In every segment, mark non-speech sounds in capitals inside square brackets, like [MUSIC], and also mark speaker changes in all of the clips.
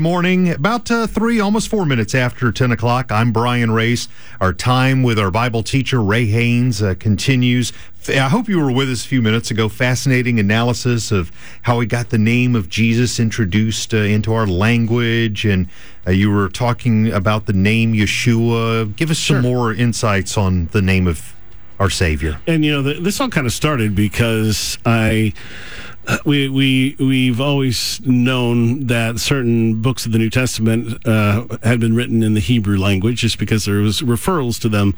Speaker 1: morning, about uh, three, almost four minutes after 10 o'clock. I'm Brian Race. Our time with our Bible teacher, Ray Haynes, uh, continues. I hope you were with us a few minutes ago. Fascinating analysis of how we got the name of Jesus introduced uh, into our language. And uh, you were talking about the name Yeshua. Give us
Speaker 2: Sure.
Speaker 1: some more insights on the name of our Savior.
Speaker 2: And you know, the, this all kind of started because I we we we've always known that certain books of the New Testament uh, had been written in the Hebrew language, just because there was referrals to them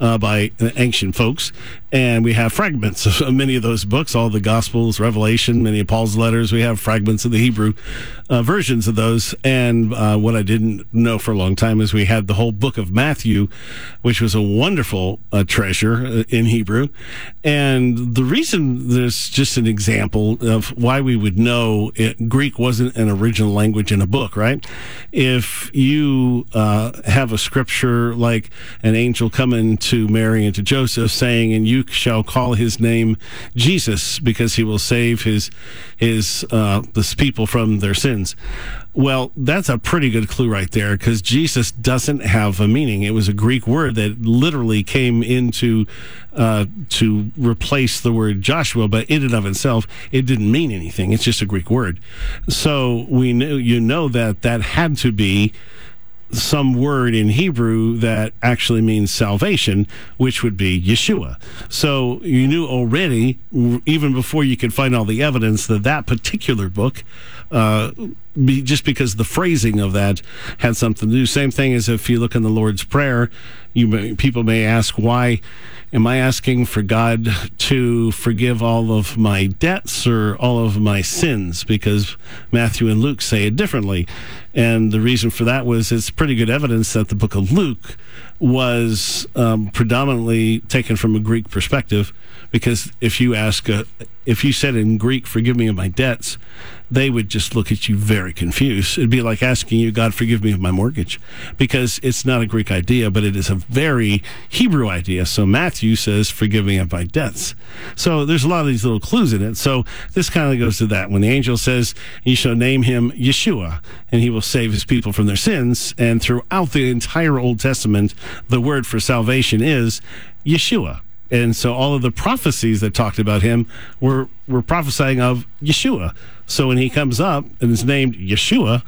Speaker 2: uh, by ancient folks, and we have fragments of many of those books, all the Gospels, Revelation, many of Paul's letters. We have fragments of the Hebrew uh, versions of those. And uh, what I didn't know for a long time is we had the whole book of Matthew, which was a wonderful uh, treasure uh, in Hebrew. And the reason there's just an example of why we would know it, Greek wasn't an original language in a book, right? If you uh, have a scripture like an angel coming to Mary and to Joseph saying, "And you shall call his name Jesus, because he will save his his uh, this people from their sins." Well, that's a pretty good clue right there because Jesus doesn't have a meaning. It was a Greek word that literally came into uh, to replace the word Joshua, but in and of itself, it didn't mean anything. It's just a Greek word. So we knew, you know, that that had to be some word in Hebrew that actually means salvation, which would be Yeshua. So you knew already, even before you could find all the evidence, that that particular book, uh, be, just because the phrasing of that had something to do. Same thing as if you look in the Lord's Prayer, you may, people may ask, why am I asking for God to forgive all of my debts or all of my sins? Because Matthew and Luke say it differently. And the reason for that was it's pretty good evidence that the book of Luke was um, predominantly taken from a Greek perspective. Because if you ask, uh, if you said in Greek, forgive me of my debts, they would just look at you very confused. It'd be like asking you, God, forgive me of my mortgage, because it's not a Greek idea, but it is a very Hebrew idea. So Matthew says, forgive me of my debts. So there's a lot of these little clues in it. So this kind of goes to that. When the angel says, you shall name him Yeshua, and he will save his people from their sins. And throughout the entire Old Testament, the word for salvation is Yeshua. And so all of the prophecies that talked about him were, were prophesying of Yeshua. So when he comes up and is named Yeshua,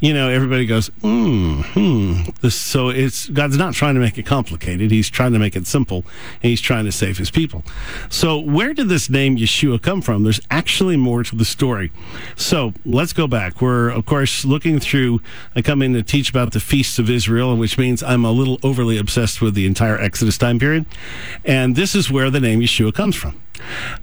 Speaker 2: you know, everybody goes, hmm, hmm. This, so it's God's not trying to make it complicated. He's trying to make it simple, and he's trying to save his people. So where did this name Yeshua come from? There's actually more to the story. So let's go back. We're of course looking through. I come in to teach about the feasts of Israel, which means I'm a little overly obsessed with the entire Exodus time period, and this is where the name Yeshua comes from.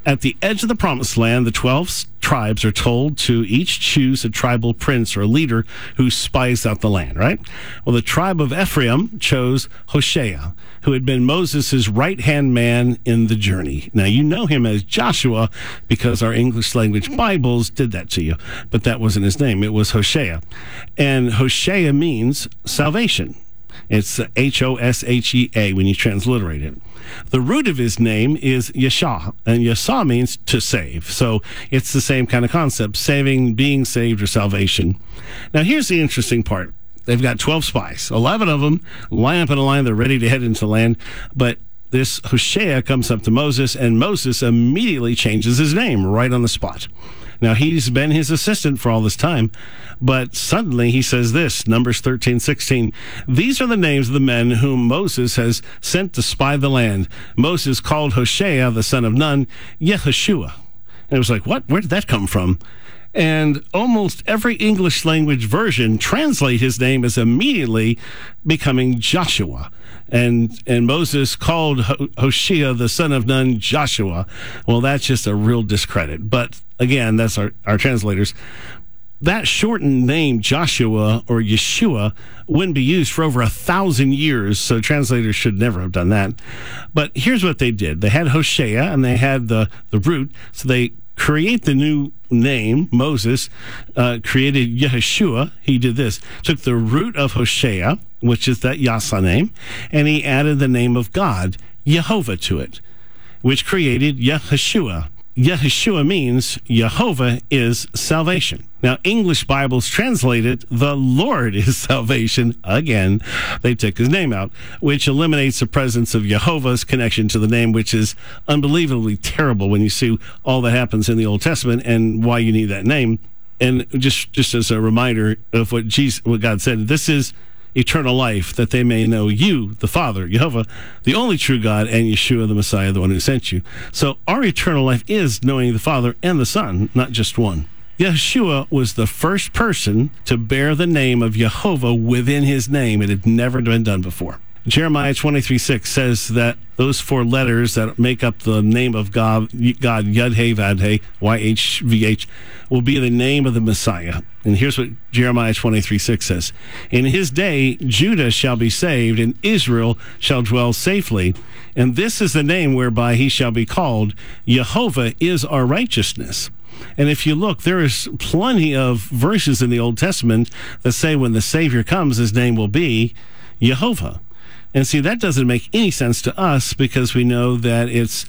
Speaker 2: At the edge of the promised land, the 12 tribes are told to each choose a tribal prince or leader who spies out the land, right? Well, the tribe of Ephraim chose Hoshea, who had been Moses' right hand man in the journey. Now, you know him as Joshua because our English language Bibles did that to you, but that wasn't his name. It was Hoshea. And Hoshea means salvation. It's H O S H E A when you transliterate it. The root of his name is Yeshua, and Yeshua means to save. So it's the same kind of concept saving, being saved, or salvation. Now, here's the interesting part they've got 12 spies, 11 of them line up in a line, they're ready to head into the land, but this Hoshea comes up to Moses, and Moses immediately changes his name right on the spot. Now, he's been his assistant for all this time, but suddenly he says this Numbers 13, 16. These are the names of the men whom Moses has sent to spy the land. Moses called Hoshea, the son of Nun, Yehoshua. And it was like, what? Where did that come from? And almost every English language version translate his name as immediately becoming Joshua. And and Moses called Hoshea, the son of Nun, Joshua. Well, that's just a real discredit. But again, that's our, our translators. That shortened name, Joshua or Yeshua, wouldn't be used for over a thousand years, so translators should never have done that. But here's what they did they had Hoshea and they had the, the root, so they create the new name, Moses, uh, created Yeshua. He did this. Took the root of Hoshea, which is that Yasa name, and he added the name of God, Jehovah, to it, which created Yeshua. Yeshua means Jehovah is salvation. Now, English Bibles translate it, the Lord is [LAUGHS] salvation. Again, they took his name out, which eliminates the presence of Jehovah's connection to the name, which is unbelievably terrible when you see all that happens in the Old Testament and why you need that name. And just, just as a reminder of what Jesus, what God said, this is eternal life, that they may know you, the Father, Jehovah, the only true God, and Yeshua, the Messiah, the one who sent you. So our eternal life is knowing the Father and the Son, not just one. Yeshua was the first person to bear the name of Jehovah within his name. It had never been done before. Jeremiah 23 6 says that those four letters that make up the name of God, God Yud He Vav He, Y H V H, will be the name of the Messiah. And here's what Jeremiah 23 6 says In his day, Judah shall be saved, and Israel shall dwell safely. And this is the name whereby he shall be called Jehovah is our righteousness. And if you look, there is plenty of verses in the Old Testament that say when the Savior comes, his name will be Jehovah. And see, that doesn't make any sense to us because we know that it's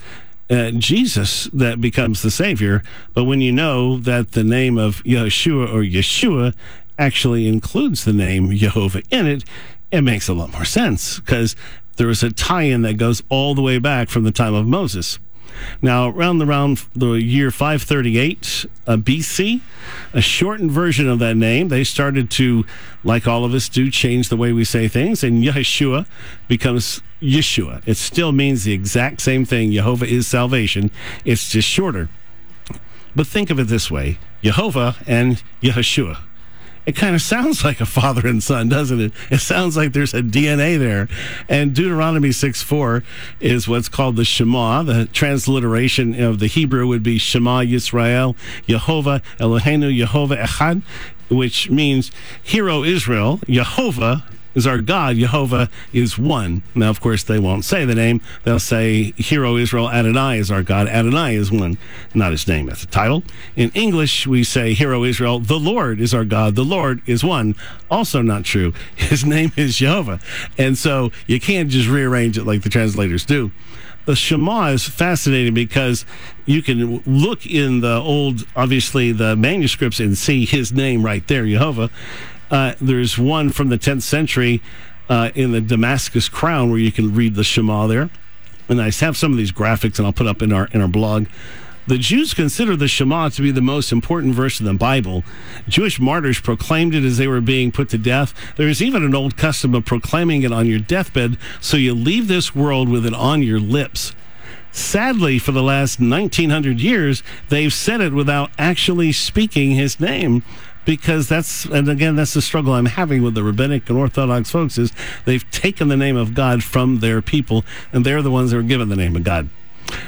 Speaker 2: uh, Jesus that becomes the Savior. But when you know that the name of Yeshua or Yeshua actually includes the name Jehovah in it, it makes a lot more sense because there is a tie in that goes all the way back from the time of Moses. Now, around the, around the year 538 uh, BC, a shortened version of that name, they started to, like all of us do, change the way we say things, and Yeshua becomes Yeshua. It still means the exact same thing. Jehovah is salvation. It's just shorter. But think of it this way Jehovah and Yeshua it kind of sounds like a father and son, doesn't it? It sounds like there's a DNA there. And Deuteronomy 6 4 is what's called the Shema. The transliteration of the Hebrew would be Shema Yisrael, Yehovah, Eloheinu, Yehovah Echad, which means, Hero Israel, Yehovah is our God. Jehovah is one. Now, of course, they won't say the name. They'll say, Hero Israel Adonai is our God. Adonai is one, not his name. That's the title. In English, we say, Hero Israel, the Lord is our God. The Lord is one. Also not true. [LAUGHS] His name is Jehovah. And so you can't just rearrange it like the translators do the Shema is fascinating because you can look in the old, obviously, the manuscripts and see his name right there, Jehovah. Uh, there's one from the 10th century uh, in the Damascus Crown where you can read the Shema there. And I have some of these graphics, and I'll put up in our in our blog. The Jews consider the Shema to be the most important verse in the Bible. Jewish martyrs proclaimed it as they were being put to death. There is even an old custom of proclaiming it on your deathbed, so you leave this world with it on your lips. Sadly, for the last 1900 years, they've said it without actually speaking his name because that's and again that's the struggle I'm having with the rabbinic and orthodox folks is they've taken the name of God from their people and they're the ones that are given the name of God.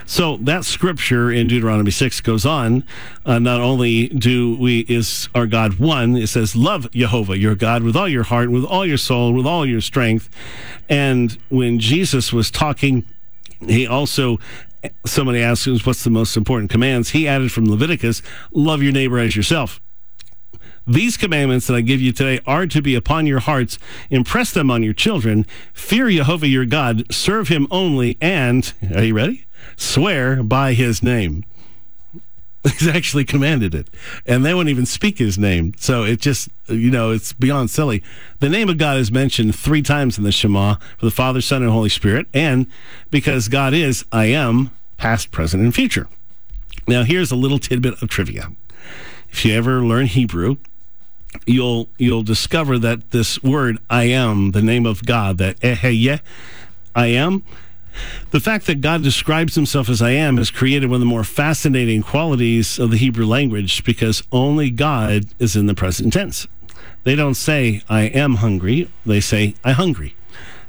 Speaker 2: So that scripture in Deuteronomy 6 goes on. Uh, not only do we, is our God one, it says, love Jehovah, your God, with all your heart, with all your soul, with all your strength. And when Jesus was talking, he also, somebody asked, him what's the most important commands? He added from Leviticus, love your neighbor as yourself. These commandments that I give you today are to be upon your hearts. Impress them on your children. Fear Jehovah your God. Serve him only. And, are you ready? Swear by his name. [LAUGHS] He's actually commanded it. And they won't even speak his name. So it just, you know, it's beyond silly. The name of God is mentioned three times in the Shema for the Father, Son, and Holy Spirit. And because God is, I am, past, present, and future. Now, here's a little tidbit of trivia. If you ever learn Hebrew, you'll you'll discover that this word I am, the name of God, that eheye, I am, the fact that God describes himself as I am has created one of the more fascinating qualities of the Hebrew language because only God is in the present tense. They don't say I am hungry, they say I hungry.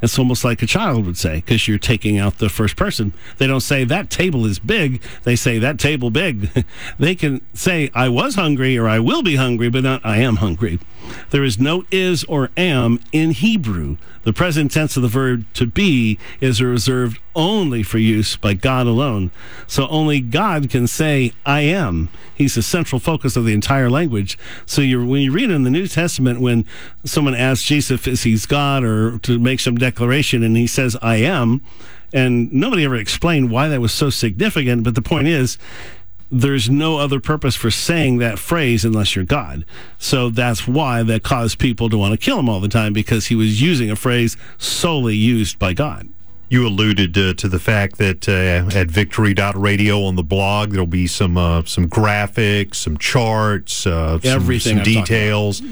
Speaker 2: It's almost like a child would say because you're taking out the first person. They don't say that table is big. They say that table big. [LAUGHS] they can say I was hungry or I will be hungry, but not I am hungry. There is no is or am in Hebrew. The present tense of the verb to be is reserved only for use by God alone. So only God can say, I am. He's the central focus of the entire language. So when you read in the New Testament, when someone asks Jesus if he's God or to make some declaration and he says, I am, and nobody ever explained why that was so significant, but the point is, there's no other purpose for saying that phrase unless you're God. So that's why that caused people to want to kill him all the time because he was using a phrase solely used by God.
Speaker 1: You alluded uh, to the fact that uh, at victory.radio on the blog, there'll be some uh, some graphics, some charts, uh, some,
Speaker 2: Everything
Speaker 1: some
Speaker 2: I've
Speaker 1: details.